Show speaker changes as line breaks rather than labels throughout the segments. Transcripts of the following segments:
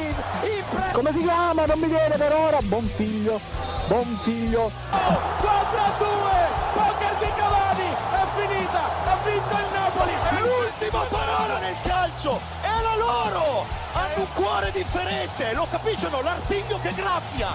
Higuain, impre-
Come si chiama? Non mi viene per ora. Buon figlio, buon figlio.
4 a 2, poker di Cavani, è finita, ha vinto il Napoli.
È l'ultima parola nel calcio, è la loro! Hanno un cuore differente, lo capiscono, l'artiglio che graffia!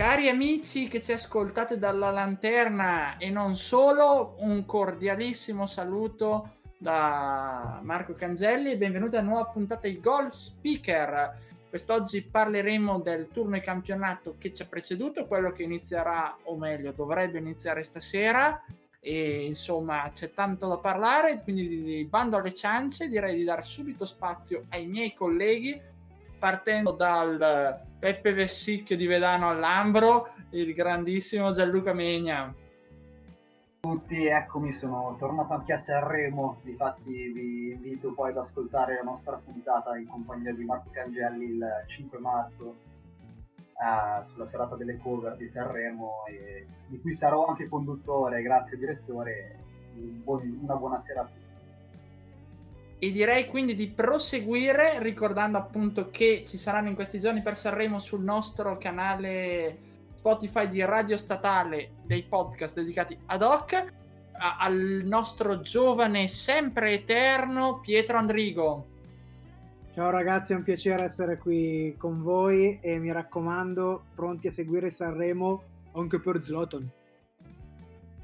Cari amici che ci ascoltate dalla lanterna e non solo, un cordialissimo saluto da Marco Cangelli e benvenuti a una nuova puntata di Goal Speaker. Quest'oggi parleremo del turno di campionato che ci ha preceduto, quello che inizierà, o meglio, dovrebbe iniziare stasera. E insomma, c'è tanto da parlare, quindi bando alle ciance, direi di dare subito spazio ai miei colleghi, partendo dal Peppe Vessicchio di Vedano all'Ambro, il grandissimo Gianluca Megna.
tutti, eccomi, sono tornato anche a Sanremo, difatti vi invito poi ad ascoltare la nostra puntata in compagnia di Marco Cangelli il 5 marzo eh, sulla serata delle cover di Sanremo, e di cui sarò anche conduttore, grazie direttore, un buon- una buona sera a tutti.
E direi quindi di proseguire ricordando appunto che ci saranno in questi giorni per Sanremo sul nostro canale Spotify di Radio Statale dei podcast dedicati ad hoc al nostro giovane sempre eterno Pietro Andrigo.
Ciao ragazzi, è un piacere essere qui con voi e mi raccomando, pronti a seguire Sanremo anche per Zlatan.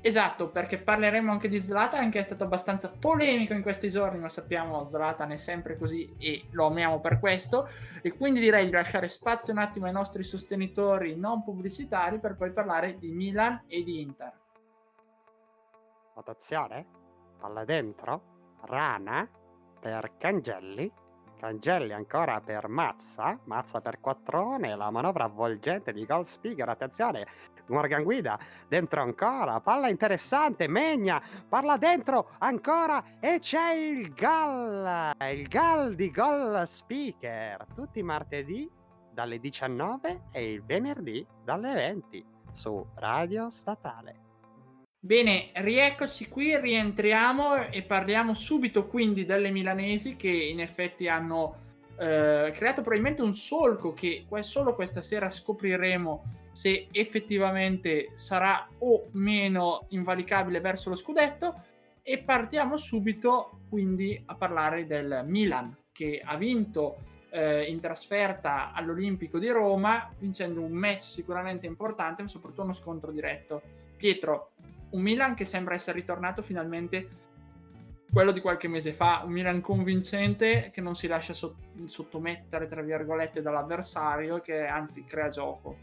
Esatto, perché parleremo anche di Zlatan che è stato abbastanza polemico in questi giorni, ma sappiamo Zlatan è sempre così e lo amiamo per questo. E quindi direi di lasciare spazio un attimo ai nostri sostenitori non pubblicitari per poi parlare di Milan e di Inter.
Attenzione, palla dentro, Rana per Cangelli, Cangelli ancora per Mazza, Mazza per Quattrone, la manovra avvolgente di Gold Speaker, attenzione, Morgan Guida, dentro ancora, palla interessante, Megna, parla dentro ancora e c'è il gol, il gol di Gold Speaker, tutti i martedì dalle 19 e il venerdì dalle 20 su Radio Statale.
Bene, rieccoci qui, rientriamo e parliamo subito quindi delle milanesi che in effetti hanno eh, creato probabilmente un solco che solo questa sera scopriremo se effettivamente sarà o meno invalicabile verso lo scudetto e partiamo subito quindi a parlare del Milan che ha vinto eh, in trasferta all'Olimpico di Roma vincendo un match sicuramente importante ma soprattutto uno scontro diretto. Pietro, un Milan che sembra essere ritornato finalmente quello di qualche mese fa, un Milan convincente che non si lascia sot- sottomettere, tra virgolette, dall'avversario, che anzi crea gioco.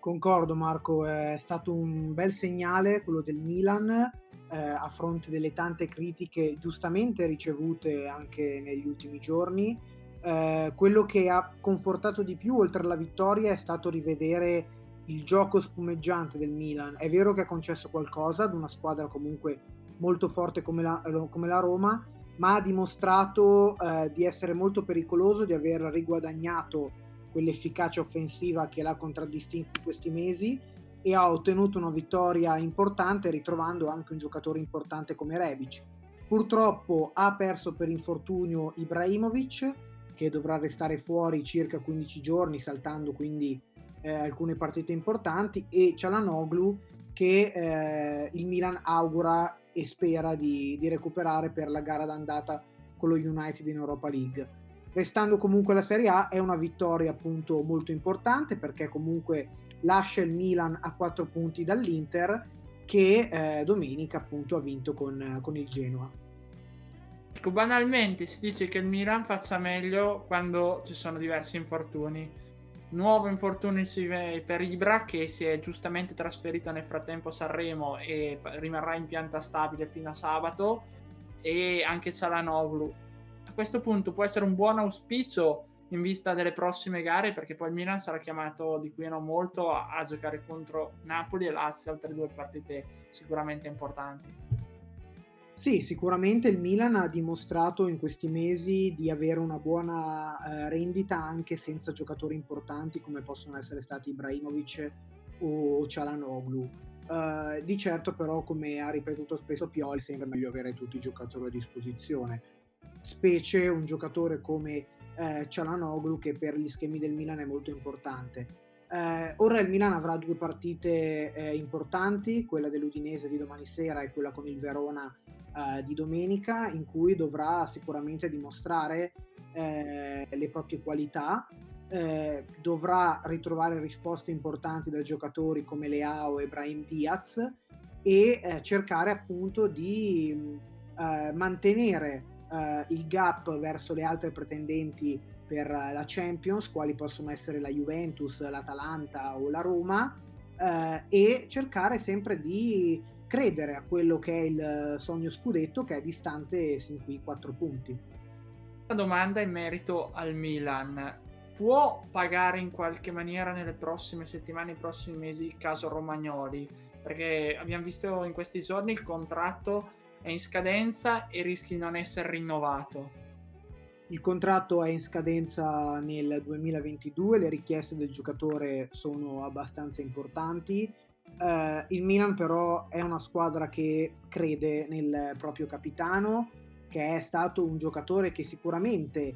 Concordo Marco, è stato un bel segnale quello del Milan eh, a fronte delle tante critiche giustamente ricevute anche negli ultimi giorni. Eh, quello che ha confortato di più oltre alla vittoria è stato rivedere il gioco spumeggiante del Milan. È vero che ha concesso qualcosa ad una squadra comunque molto forte come la, come la Roma, ma ha dimostrato eh, di essere molto pericoloso, di aver riguadagnato quell'efficacia offensiva che l'ha contraddistinto in questi mesi e ha ottenuto una vittoria importante ritrovando anche un giocatore importante come Rebic. Purtroppo ha perso per infortunio Ibrahimovic che dovrà restare fuori circa 15 giorni saltando quindi eh, alcune partite importanti e Cialanoglu che eh, il Milan augura e spera di, di, recuperare per la gara d'andata con lo United in Europa League. Restando comunque la Serie A è una vittoria appunto molto importante perché comunque lascia il Milan a 4 punti dall'Inter che eh, domenica appunto ha vinto con, con il Genoa.
Ecco, banalmente si dice che il Milan faccia meglio quando ci sono diversi infortuni nuovo infortunio per Ibra che si è giustamente trasferito nel frattempo a Sanremo e rimarrà in pianta stabile fino a sabato e anche Salanoglu. A questo punto può essere un buon auspicio in vista delle prossime gare perché poi il Milan sarà chiamato di qui a non molto a, a giocare contro Napoli e Lazio altre due partite sicuramente importanti
sì, sicuramente il Milan ha dimostrato in questi mesi di avere una buona eh, rendita anche senza giocatori importanti come possono essere stati Ibrahimovic o Cialanoglu. Uh, di certo però, come ha ripetuto spesso Pioli, sembra meglio avere tutti i giocatori a disposizione, specie un giocatore come eh, Cialanoglu che per gli schemi del Milan è molto importante. Eh, ora il Milan avrà due partite eh, importanti, quella dell'Udinese di domani sera e quella con il Verona eh, di domenica, in cui dovrà sicuramente dimostrare eh, le proprie qualità, eh, dovrà ritrovare risposte importanti da giocatori come Leao e Brahim Diaz e eh, cercare appunto di mantenere il gap verso le altre pretendenti per la Champions, quali possono essere la Juventus, l'Atalanta o la Roma, eh, e cercare sempre di credere a quello che è il sogno scudetto che è distante sin qui 4 punti.
Una domanda in merito al Milan. Può pagare in qualche maniera nelle prossime settimane, nei prossimi mesi il caso Romagnoli? Perché abbiamo visto in questi giorni il contratto è in scadenza e rischi di non essere rinnovato.
Il contratto è in scadenza nel 2022, le richieste del giocatore sono abbastanza importanti. Uh, il Milan però è una squadra che crede nel proprio capitano, che è stato un giocatore che sicuramente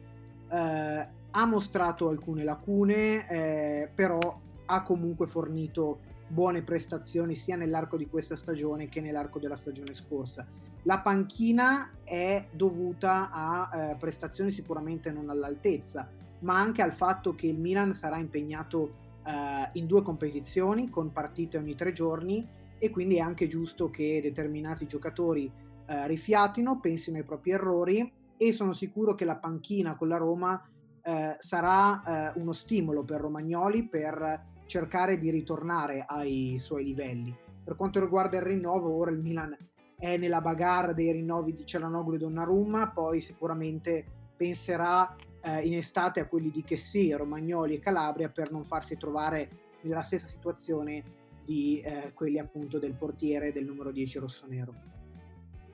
uh, ha mostrato alcune lacune, eh, però ha comunque fornito buone prestazioni sia nell'arco di questa stagione che nell'arco della stagione scorsa. La panchina è dovuta a eh, prestazioni sicuramente non all'altezza, ma anche al fatto che il Milan sarà impegnato eh, in due competizioni con partite ogni tre giorni e quindi è anche giusto che determinati giocatori eh, rifiatino, pensino ai propri errori e sono sicuro che la panchina con la Roma eh, sarà eh, uno stimolo per Romagnoli per cercare di ritornare ai suoi livelli. Per quanto riguarda il rinnovo, ora il Milan è nella bagarre dei rinnovi di Celanoglu e Donnarumma, poi sicuramente penserà eh, in estate a quelli di Chessy, Romagnoli e Calabria per non farsi trovare nella stessa situazione di eh, quelli appunto del portiere del numero 10 rossonero.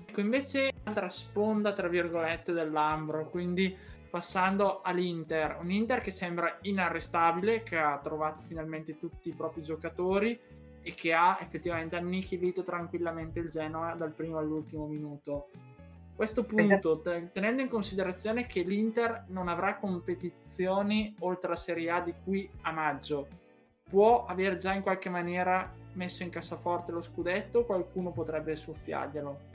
Ecco, invece altra sponda tra virgolette dell'Ambro, quindi passando all'Inter, un Inter che sembra inarrestabile, che ha trovato finalmente tutti i propri giocatori e che ha effettivamente annichilito tranquillamente il Genoa dal primo all'ultimo minuto. Questo punto, tenendo in considerazione che l'Inter non avrà competizioni oltre la Serie A di qui a maggio, può aver già in qualche maniera messo in cassaforte lo scudetto o qualcuno potrebbe soffiarglielo?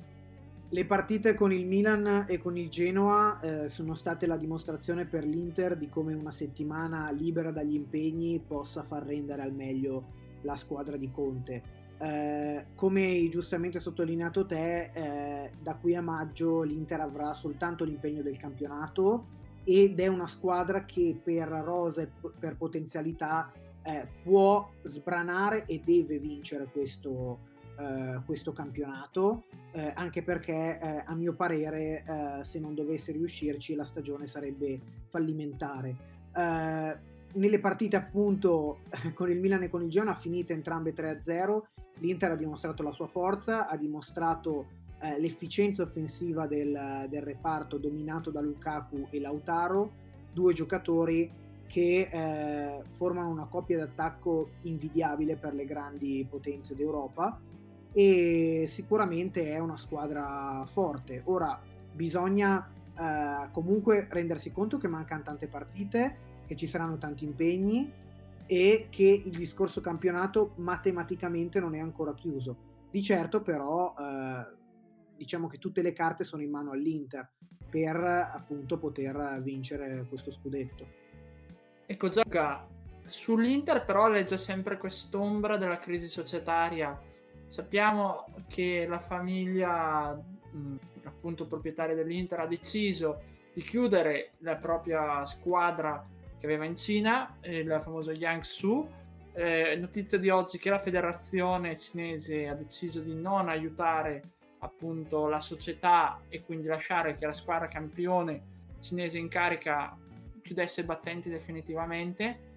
Le partite con il Milan e con il Genoa eh, sono state la dimostrazione per l'Inter di come una settimana libera dagli impegni possa far rendere al meglio la squadra di Conte. Eh, come hai giustamente sottolineato te, eh, da qui a maggio l'Inter avrà soltanto l'impegno del campionato ed è una squadra che per rosa e per potenzialità eh, può sbranare e deve vincere questo, eh, questo campionato, eh, anche perché eh, a mio parere se non dovesse riuscirci la stagione sarebbe fallimentare. Nelle partite appunto con il Milan e con il Genoa finite entrambe 3-0 l'Inter ha dimostrato la sua forza ha dimostrato eh, l'efficienza offensiva del, del, reparto dominato da Lukaku e Lautaro due giocatori che eh, formano una coppia d'attacco invidiabile per le grandi potenze d'Europa e sicuramente è una squadra forte ora bisogna eh, comunque rendersi conto che mancano tante partite che ci saranno tanti impegni e che il discorso campionato matematicamente non è ancora chiuso. Di certo però eh, diciamo che tutte le carte sono in mano all'Inter per appunto poter vincere questo scudetto.
Ecco Gianca, sull'Inter però legge sempre quest'ombra della crisi societaria. Sappiamo che la famiglia mh, appunto proprietaria dell'Inter ha deciso di chiudere la propria squadra che aveva in Cina, il famoso Jiangsu. Eh, notizia di oggi che la federazione cinese ha deciso di non aiutare appunto la società e quindi lasciare che la squadra campione cinese in carica chiudesse i battenti definitivamente.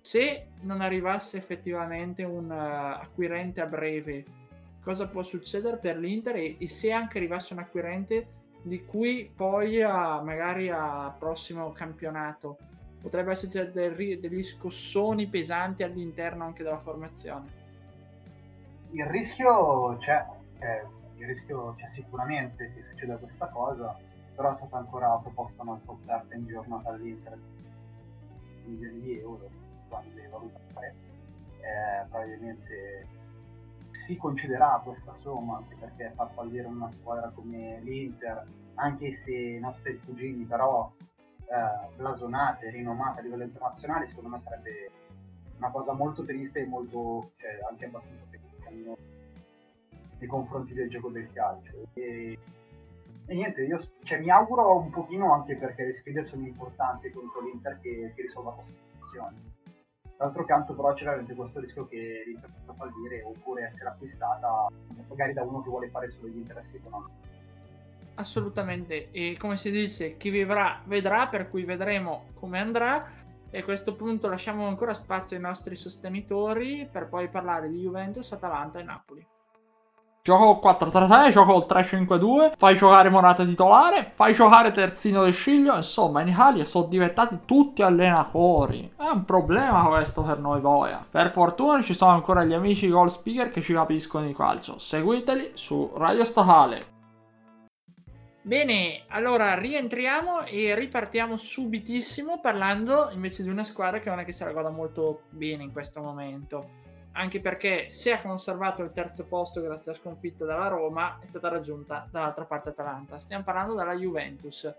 Se non arrivasse effettivamente un uh, acquirente a breve, cosa può succedere per l'Inter e, e se anche arrivasse un acquirente di cui poi a, magari al prossimo campionato potrebbe esserci degli scossoni pesanti all'interno anche della formazione.
il rischio c'è, eh, il rischio c'è sicuramente che succeda questa cosa, però è stata ancora proposta un'altra offerta in giornata all'Inter milioni di euro, quando le valutare, eh, probabilmente si concederà questa somma, anche perché far fallire una squadra come l'Inter, anche se i nostri cugini però eh, blasonate, rinomate a livello internazionale, secondo me sarebbe una cosa molto triste e molto, cioè, anche abbastanza peccato nei confronti del gioco del calcio. E, e niente, io cioè, mi auguro un pochino anche perché le sfide sono importanti contro l'Inter che si risolva questa situazione. D'altro canto però c'è veramente questo rischio che l'Inter possa fallire oppure essere acquistata magari da uno che vuole fare solo gli interessi economici.
Assolutamente, e come si dice, chi vivrà vedrà, per cui vedremo come andrà. E a questo punto lasciamo ancora spazio ai nostri sostenitori per poi parlare di Juventus, Atalanta e Napoli.
Gioco 4-3-3, gioco 3-5-2, fai giocare Morata titolare, fai giocare Terzino del Sciglio, insomma in Italia sono diventati tutti allenatori. È un problema questo per noi Voia. Per fortuna ci sono ancora gli amici Goal Speaker che ci capiscono di calcio. Seguiteli su Radio Statale.
Bene, allora rientriamo e ripartiamo subitissimo parlando invece di una squadra che non è che se la goda molto bene in questo momento anche perché se ha conservato il terzo posto grazie alla sconfitta dalla Roma, è stata raggiunta dall'altra parte Atalanta. Stiamo parlando della Juventus,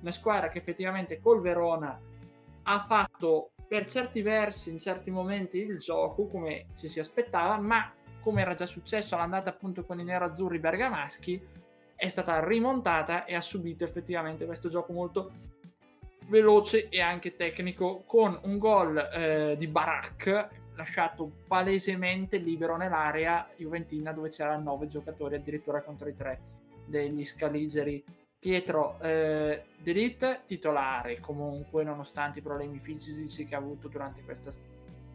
una squadra che effettivamente col Verona ha fatto per certi versi, in certi momenti, il gioco come ci si aspettava, ma come era già successo all'andata appunto con i nero-azzurri bergamaschi, è stata rimontata e ha subito effettivamente questo gioco molto veloce e anche tecnico con un gol eh, di Barak lasciato palesemente libero nell'area juventina dove c'erano nove giocatori addirittura contro i tre degli scaligeri. Pietro eh, Delit titolare comunque nonostante i problemi fisici che ha avuto durante questa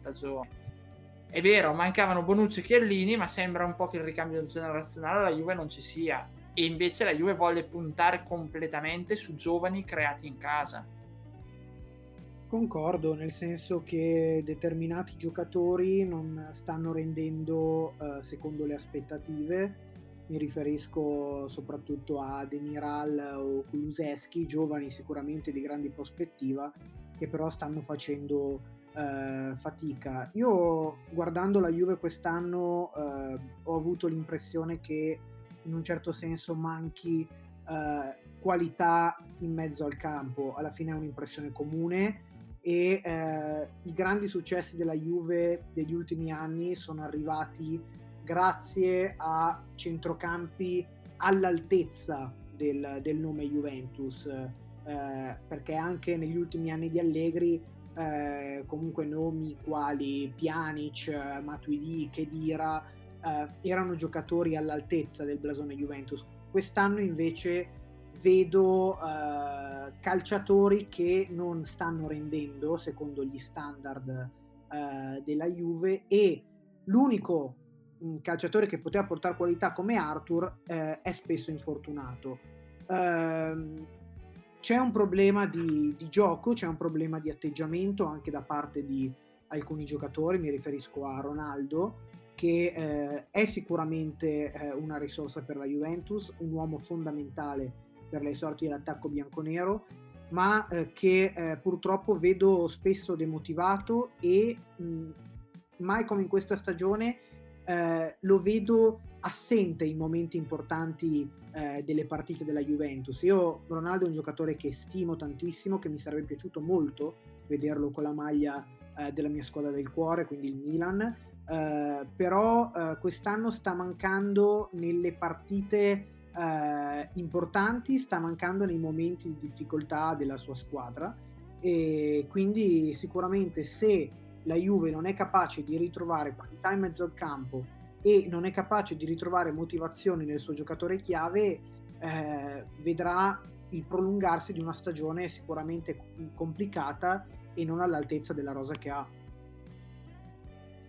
stagione. È vero, mancavano Bonucci e Chiellini, ma sembra un po' che il ricambio generazionale alla Juve non ci sia. E invece la Juve vuole puntare completamente su giovani creati in casa
Concordo, nel senso che determinati giocatori non stanno rendendo eh, secondo le aspettative. Mi riferisco soprattutto a Demiral o Kuluseschi, giovani sicuramente di grandi prospettiva, che però stanno facendo eh, fatica. Io guardando la Juve quest'anno eh, ho avuto l'impressione che in un certo senso manchi eh, qualità in mezzo al campo. Alla fine è un'impressione comune e eh, i grandi successi della Juve degli ultimi anni sono arrivati grazie a centrocampi all'altezza del, del nome Juventus, eh, perché anche negli ultimi anni di Allegri eh, comunque nomi quali Pjanic, Matuidi, Kedira eh, erano giocatori all'altezza del blasone Juventus. Quest'anno invece vedo uh, calciatori che non stanno rendendo secondo gli standard uh, della Juve e l'unico um, calciatore che poteva portare qualità come Arthur uh, è spesso infortunato. Uh, c'è un problema di, di, gioco, c'è un problema di atteggiamento anche da parte di alcuni giocatori, mi riferisco a Ronaldo, che eh, è sicuramente eh, una risorsa per la Juventus, un uomo fondamentale per le sorti dell'attacco bianconero, ma eh, che eh, purtroppo vedo spesso demotivato e mh, mai come in questa stagione eh, lo vedo assente in momenti importanti eh, delle partite della Juventus. Io Ronaldo è un giocatore che stimo tantissimo, che mi sarebbe piaciuto molto vederlo con la maglia eh, della mia squadra del cuore, quindi il Milan. Uh, però quest'anno sta mancando nelle partite eh, importanti, sta mancando nei momenti di difficoltà della sua squadra e quindi sicuramente se la Juve non è capace di ritrovare qualità in mezzo al campo e non è capace di ritrovare motivazioni nel suo giocatore chiave, eh, vedrà il prolungarsi di una stagione sicuramente complicata e non all'altezza della rosa che ha.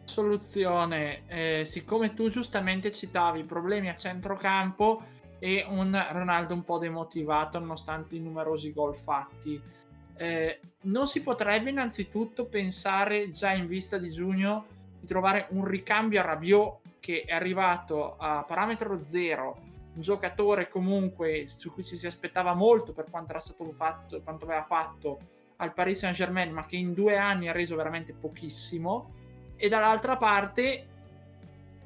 Soluzione, eh, siccome tu giustamente citavi i problemi a centrocampo, e un Ronaldo un po' demotivato nonostante i numerosi gol fatti. Eh, non si potrebbe innanzitutto pensare già in vista di giugno di trovare un ricambio a Rabiot che è arrivato a parametro zero, un giocatore comunque su cui ci si aspettava molto per quanto era stato fatto, quanto aveva fatto al Paris Saint Germain, ma che in due anni ha reso veramente pochissimo, e dall'altra parte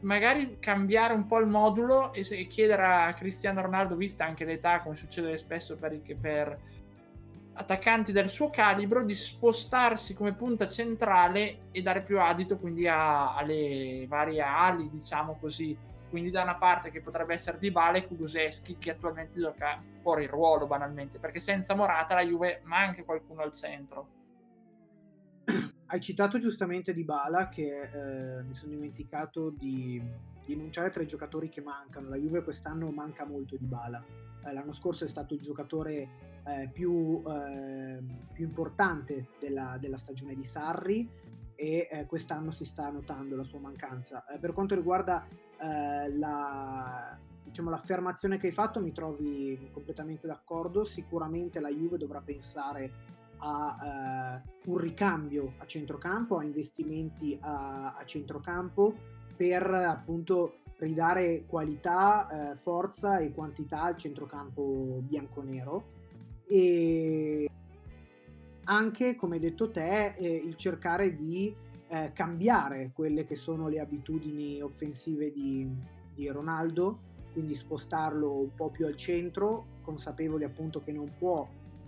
magari cambiare un po' il modulo e, e chiedere a Cristiano Ronaldo, vista anche l'età, come succede spesso per, per attaccanti del suo calibro di spostarsi come punta centrale e dare più adito quindi a, alle varie ali, diciamo così. Quindi da una parte che potrebbe essere Di Bale e Kuluseschi che attualmente gioca fuori ruolo banalmente, perché senza Morata la Juve manca qualcuno al centro.
Hai citato giustamente Di Bala che eh, mi sono dimenticato di, di enunciare tra i giocatori che mancano. La Juve quest'anno manca molto Di Bala. Eh, l'anno scorso è stato il giocatore eh, più, eh, più, importante della, della, stagione di Sarri e eh, quest'anno si sta notando la sua mancanza. Eh, per quanto riguarda la, diciamo, l'affermazione che hai fatto mi trovi completamente d'accordo, sicuramente la Juve dovrà pensare a uh, un ricambio a centrocampo, a investimenti a, a centrocampo per appunto ridare qualità, uh, forza e quantità al centrocampo bianconero. E anche, come detto te, eh, il cercare di eh, cambiare quelle che sono le abitudini offensive di, di, Ronaldo, quindi spostarlo un po' più al centro, consapevoli appunto che non può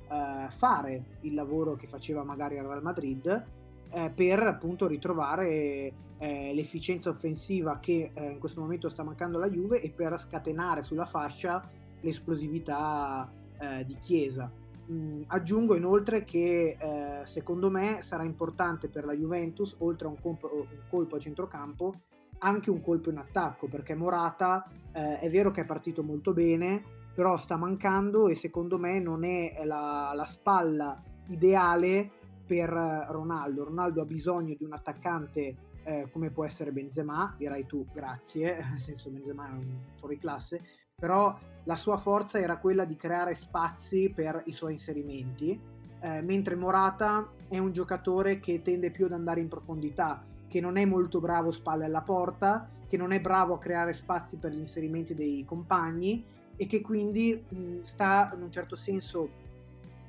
eh, fare il lavoro che faceva magari al Real Madrid, eh, per appunto ritrovare eh, l'efficienza offensiva che eh, in questo momento sta mancando alla Juve e per scatenare sulla fascia l'esplosività eh, di Chiesa. Mm, aggiungo inoltre che eh, secondo me sarà importante per la Juventus, oltre a un, colpo, un colpo a centrocampo, anche un colpo in attacco, perché Morata eh, è vero che è partito molto bene, però sta mancando e secondo me non è la, la spalla ideale per Ronaldo. Ronaldo ha bisogno di un attaccante eh, come può essere Benzema, dirai tu grazie, nel senso Benzema è un fuori classe, però la sua forza era quella di creare spazi per i suoi inserimenti, eh, mentre Morata è un giocatore che tende più ad andare in profondità, che non è molto bravo spalle alla porta, che non è bravo a creare spazi per gli inserimenti dei compagni e che quindi mh, sta in un certo senso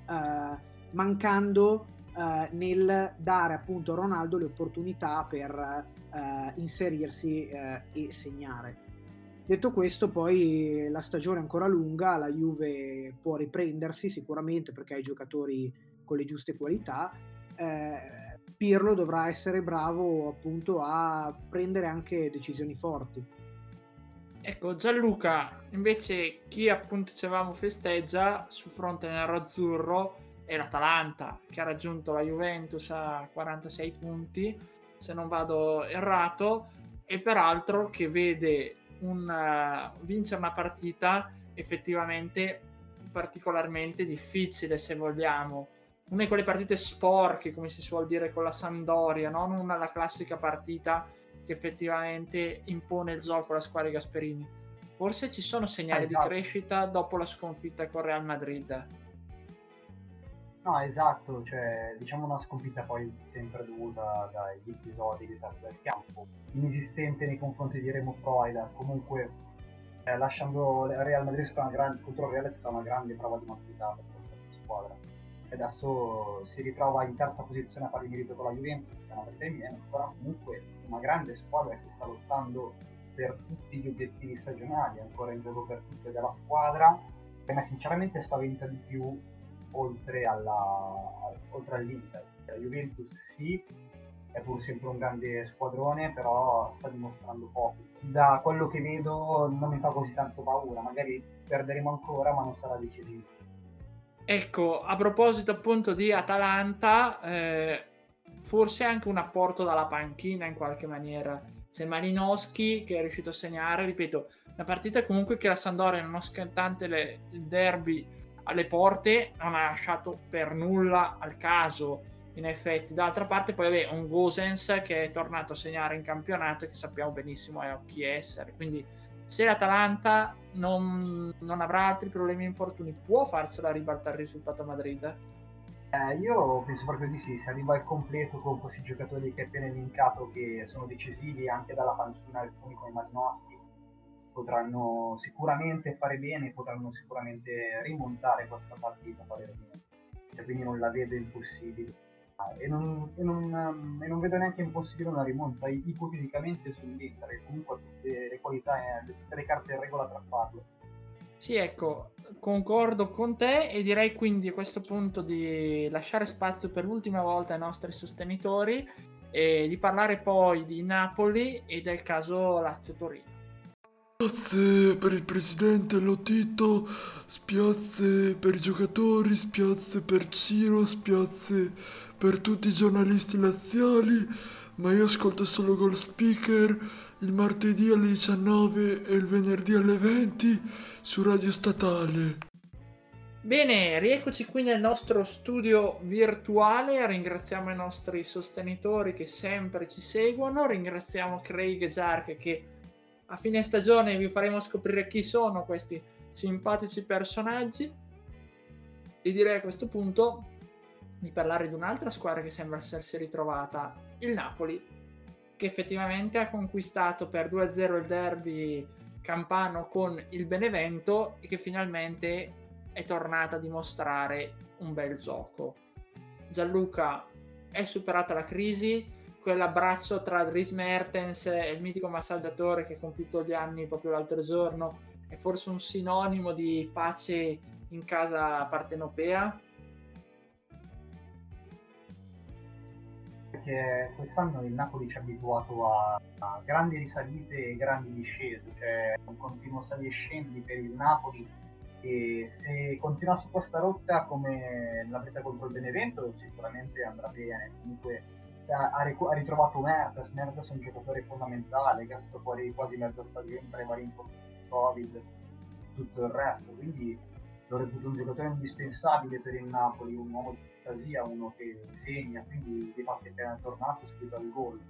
eh, mancando eh, nel dare appunto a Ronaldo le opportunità per eh, inserirsi e segnare. Detto questo, poi la stagione è ancora lunga, la Juve può riprendersi sicuramente perché ha i giocatori con le giuste qualità. Pirlo dovrà essere bravo appunto a prendere anche decisioni forti.
Ecco, Gianluca, invece chi appunto dicevamo festeggia sul fronte nero-azzurro è l'Atalanta che ha raggiunto la Juventus a 46 punti, se non vado errato, e peraltro che vede un, uh, vincere una partita effettivamente particolarmente difficile se vogliamo. Una di quelle partite sporche come si suol dire con la Sandoria non una la classica partita che effettivamente impone il gioco alla squadra di Gasperini. Forse ci sono segnali esatto. di crescita dopo la sconfitta con Real Madrid.
No, esatto, cioè diciamo una sconfitta poi sempre dovuta dagli episodi del campo, inesistente nei confronti di Remo Freuler, comunque eh, lasciando Real Madrid contro il Real è stata una grande prova di maturità per questa squadra e adesso si ritrova in terza posizione a pari merito con la Juventus, che è una partita in meno, però comunque una grande squadra che sta lottando per tutti gli obiettivi stagionali, ancora in gioco per tutte della squadra, che me sinceramente spaventa di più oltre, alla, oltre all'Inter. La Juventus sì, è pur sempre un grande squadrone, però sta dimostrando poco. Da quello che vedo non mi fa così tanto paura, magari perderemo ancora, ma non sarà decisivo.
Ecco, a proposito appunto di Atalanta, eh, forse anche un apporto dalla panchina in qualche maniera. C'è Malinowski che è riuscito a segnare, ripeto, una partita comunque che la Sandoria, nonostante le, il derby alle porte non ha lasciato per nulla al caso in effetti d'altra parte poi vabbè un Gosens che è tornato a segnare in campionato e che sappiamo benissimo è chi essere quindi se l'Atalanta non, non avrà altri problemi infortuni può farsela ribaltare il risultato a Madrid
Eh, io penso proprio di sì, se arriva al completo con questi giocatori che hai appena elencato che sono decisivi anche dalla panchina alcuni come Malinowski potranno sicuramente fare bene, potranno sicuramente rimontare questa partita. Cioè, quindi non la vedo impossibile. E non, e, non, e non, vedo neanche impossibile una rimonta ipoteticamente sull'Inter, comunque tutte le qualità e tutte le carte in regola per farlo.
Sì, ecco, concordo con te e direi quindi a questo punto di lasciare spazio per l'ultima volta ai nostri sostenitori e di parlare poi di Napoli e del caso Lazio-Torino.
Spiazze per il presidente Lotito, spiazze per i giocatori, spiazze per Ciro, spiazze per tutti i giornalisti laziali, ma io ascolto solo Gold Speaker il martedì alle 19 e il venerdì alle 20 su Radio Statale.
Bene, rieccoci qui nel nostro studio virtuale, ringraziamo i nostri sostenitori che sempre ci seguono, ringraziamo Craig e Jark che a fine stagione vi faremo scoprire chi sono questi simpatici personaggi. E direi a questo punto di parlare di un'altra squadra che sembra essersi ritrovata, il Napoli, che effettivamente ha conquistato per 2-0 il derby campano con il Benevento e che finalmente è tornata a dimostrare un bel gioco. Gianluca è superata la crisi, quell'abbraccio tra Dries Mertens e il mitico massaggiatore che ha compiuto gli anni proprio l'altro giorno è forse un sinonimo di pace in casa partenopea?
Perché quest'anno il Napoli ci ha abituato a, a grandi risalite e grandi discese, cioè un continuo sali e scendi per il Napoli. E se continua su questa rotta come la vita contro il Benevento sicuramente andrà bene. Comunque ha, ha ritrovato Mertes, Mertes è un giocatore fondamentale che è stato fuori quasi mezza stagione tra i vari Covid tutto il resto, quindi lo reputo un giocatore indispensabile per il Napoli, un uomo di fantasia, uno che segna, quindi di fatto è appena tornato subito al gol.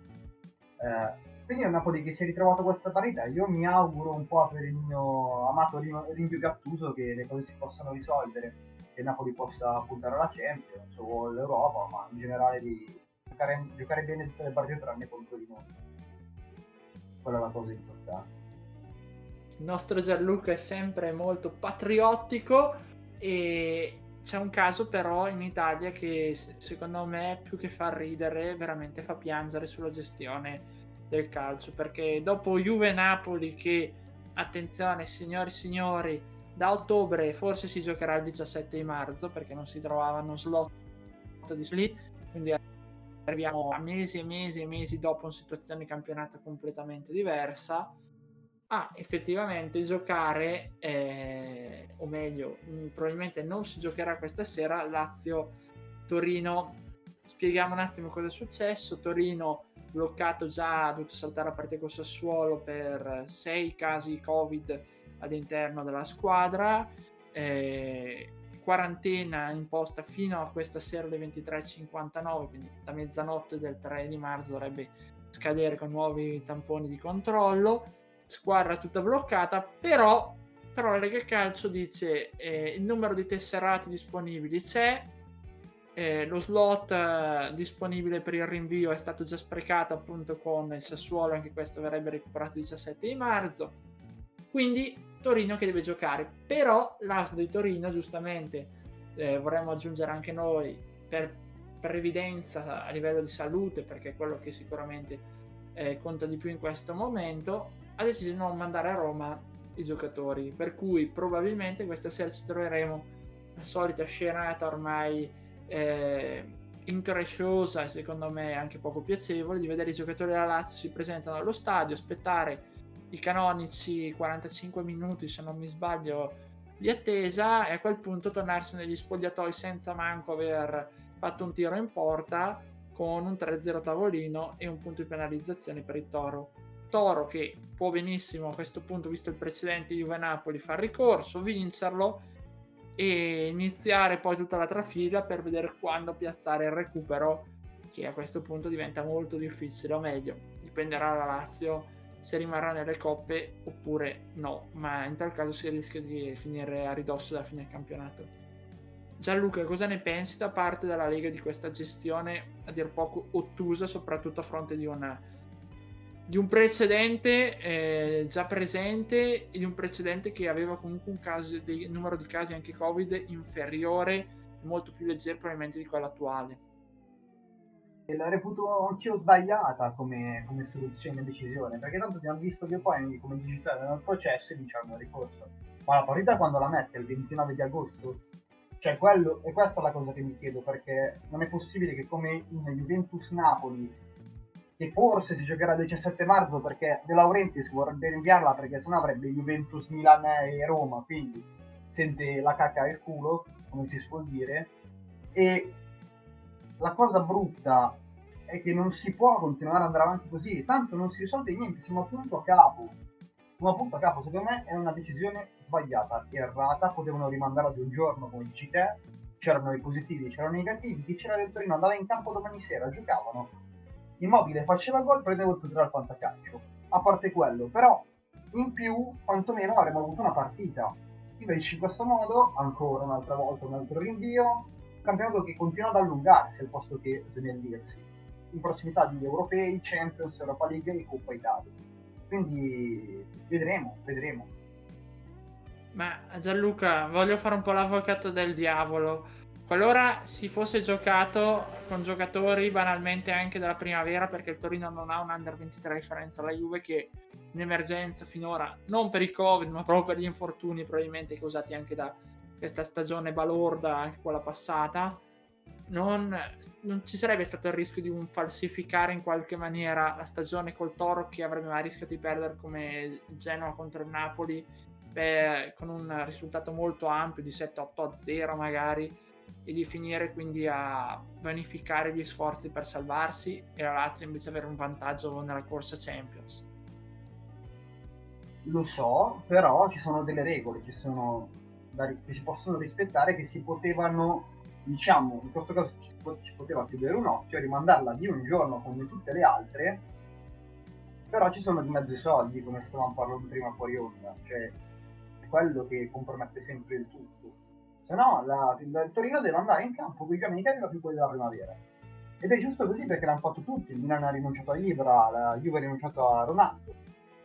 Eh, quindi è un Napoli che si è ritrovato questa parità. Io mi auguro un po' per il mio amato Rinvio Gattuso che le cose si possano risolvere, che Napoli possa puntare alla Champions o all'Europa, ma in generale di giocare, giocare bene tutte le partite tranne contro di noi. Quella è la cosa importante.
Il nostro Gianluca è sempre molto patriottico e c'è un caso però in Italia che secondo me più che fa ridere veramente fa piangere sulla gestione del calcio perché dopo Juve Napoli che attenzione signori e signori da ottobre forse si giocherà il 17 di marzo perché non si trovavano slot di lì quindi arriviamo a mesi e mesi e mesi dopo una situazione di campionato completamente diversa a effettivamente giocare eh, o meglio mh, probabilmente non si giocherà questa sera Lazio Torino. Spieghiamo un attimo cosa è successo. Torino bloccato già, ha dovuto saltare la partita con Sassuolo per sei casi Covid all'interno della squadra, eh, quarantena imposta fino a questa sera alle 23.59, quindi da mezzanotte del 3 di marzo dovrebbe scadere con nuovi tamponi di controllo, squadra tutta bloccata, però, però la Lega Calcio dice eh, il numero di tesserati disponibili c'è, eh, lo slot eh, disponibile per il rinvio è stato già sprecato appunto con il Sassuolo, anche questo verrebbe recuperato il 17 di marzo. Quindi Torino che deve giocare, però l'AS di Torino giustamente eh, vorremmo aggiungere anche noi per previdenza a livello di salute, perché è quello che sicuramente eh, conta di più in questo momento, ha deciso di non mandare a Roma i giocatori, per cui probabilmente questa sera ci troveremo la solita scenata ormai eh, incresciosa e secondo me anche poco piacevole di vedere i giocatori della Lazio si presentano allo stadio, aspettare i canonici 45 minuti se non mi sbaglio di attesa e a quel punto tornarsi negli spogliatoi senza manco aver fatto un tiro in porta con un 3-0 tavolino e un punto di penalizzazione per il Toro. Toro che può benissimo a questo punto, visto il precedente Juve Napoli, far ricorso, vincerlo e iniziare poi tutta la trafila per vedere quando piazzare il recupero che a questo punto diventa molto difficile o meglio dipenderà da Lazio se rimarrà nelle coppe oppure no ma in tal caso si rischia di finire a ridosso della fine campionato. Gianluca, cosa ne pensi da parte della Lega di questa gestione a dir poco ottusa, soprattutto a fronte di, una, di un precedente eh, già presente e di un precedente che aveva comunque un, caso, un numero di casi anche Covid inferiore, molto più leggero probabilmente di quello attuale?
E la reputo anch'io sbagliata come, come soluzione e decisione, perché tanto abbiamo visto che poi come digitale nel processo diciamo ricorso. Ma la partita quando la mette il 29 di agosto cioè, quello, e questa è la cosa che mi chiedo, perché non è possibile che come in Juventus-Napoli, che forse si giocherà il 17 marzo, perché De Laurentiis vorrebbe rinviarla perché sennò avrebbe Juventus-Milan e Roma, quindi sente la cacca e il culo, come si suol dire, e la cosa brutta è che non si può continuare ad andare avanti così, tanto non si risolve niente, siamo appunto a capo. Siamo appunto a capo, secondo me è una decisione sbagliata, errata, potevano rimandarla di un giorno come dici te, c'erano i positivi, c'erano i negativi, chi c'era del Torino andava in campo domani sera, giocavano, Immobile faceva gol, prendeva il titolo al fantacalcio, a parte quello, però in più quantomeno avremmo avuto una partita. Invece in questo modo, ancora un'altra volta un altro rinvio, campionato che continua ad allungarsi al posto che snellirsi, in prossimità di europei, Champions, Europa League e Coppa Italia. Quindi vedremo, vedremo.
Ma Gianluca, voglio fare un po' l'avvocato del diavolo. Qualora si fosse giocato con giocatori banalmente anche della primavera, perché il Torino non ha un under 23 a differenza dalla Juve che in emergenza finora, non per i Covid, ma proprio per gli infortuni probabilmente causati anche da questa stagione balorda, anche quella passata, non, non, ci sarebbe stato il rischio di un falsificare in qualche maniera la stagione col Toro che avrebbe mai rischiato di perdere come Genoa contro il Napoli per, con un risultato molto ampio di 7-8-0 magari e di finire quindi a vanificare gli sforzi per salvarsi e la Lazio invece avere un vantaggio nella corsa Champions.
Lo so, però ci sono delle regole che, sono, che si possono rispettare che si potevano, diciamo, in questo caso ci, ci poteva chiudere un occhio e rimandarla di un giorno come tutte le altre, però ci sono di mezzo soldi, come stavamo parlando prima fuori onda, cioè quello che compromette sempre il tutto. Se no, la, il Torino deve andare in campo con i giovani che più quelli della primavera. Ed è giusto così perché l'hanno fatto tutti. Il Milan ha rinunciato a Ibra, la Juve ha rinunciato a Ronaldo.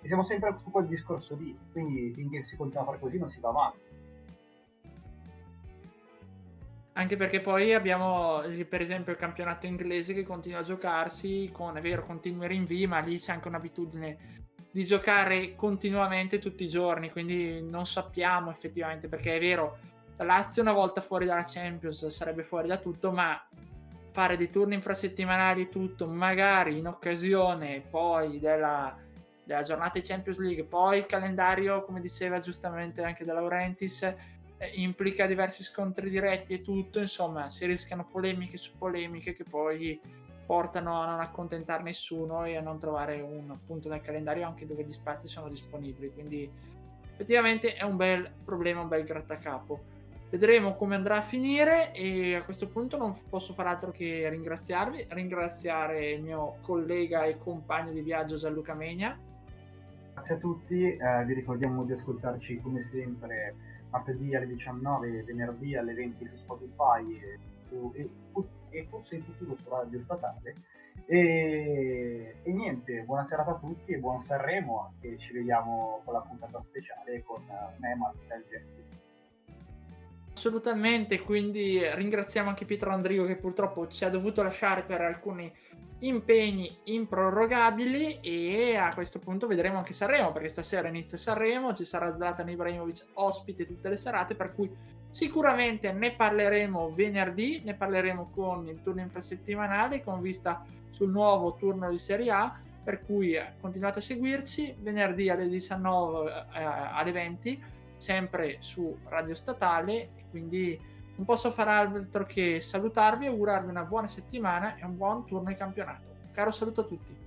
E siamo sempre su quel discorso lì. Quindi finché si continua a fare così non si va avanti.
Anche perché poi abbiamo per esempio il campionato inglese che continua a giocarsi con, è vero, continui rinvii, ma lì c'è anche un'abitudine di giocare continuamente tutti i giorni, quindi non sappiamo effettivamente perché è vero, la Lazio una volta fuori dalla Champions sarebbe fuori da tutto, ma fare dei turni infrasettimanali e tutto, magari in occasione poi della, della giornata di Champions League, poi il calendario, come diceva giustamente anche De Laurentiis, eh, implica diversi scontri diretti e tutto, insomma, si rischiano polemiche su polemiche che poi portano a non accontentare nessuno e a non trovare un punto nel calendario anche dove gli spazi sono disponibili. Quindi effettivamente è un bel problema, un bel grattacapo. Vedremo come andrà a finire e a questo punto non posso far altro che ringraziarvi, ringraziare il mio collega e compagno di viaggio Gianluca Megna.
Grazie a tutti, eh, vi ricordiamo di ascoltarci come sempre martedì alle 19, venerdì alle 20 su Spotify e, su, e, e forse in futuro su Radio Statale. E, e, niente, buona serata a tutti e buon Sanremo e ci vediamo con la puntata speciale con me e Marta Gelli.
Assolutamente, quindi ringraziamo anche Pietro Andrio che purtroppo ci ha dovuto lasciare per alcuni impegni improrogabili e a questo punto vedremo anche Sanremo perché stasera inizia Sanremo, ci sarà Zlatan Ibrahimovic ospite tutte le serate per cui sicuramente ne parleremo venerdì, ne parleremo con il turno infrasettimanale con vista sul nuovo turno di Serie A per cui continuate a seguirci venerdì alle 19 eh, alle 20 sempre su Radio Statale quindi non posso fare altro che salutarvi, augurarvi una buona settimana e un buon turno di campionato. Caro saluto a tutti.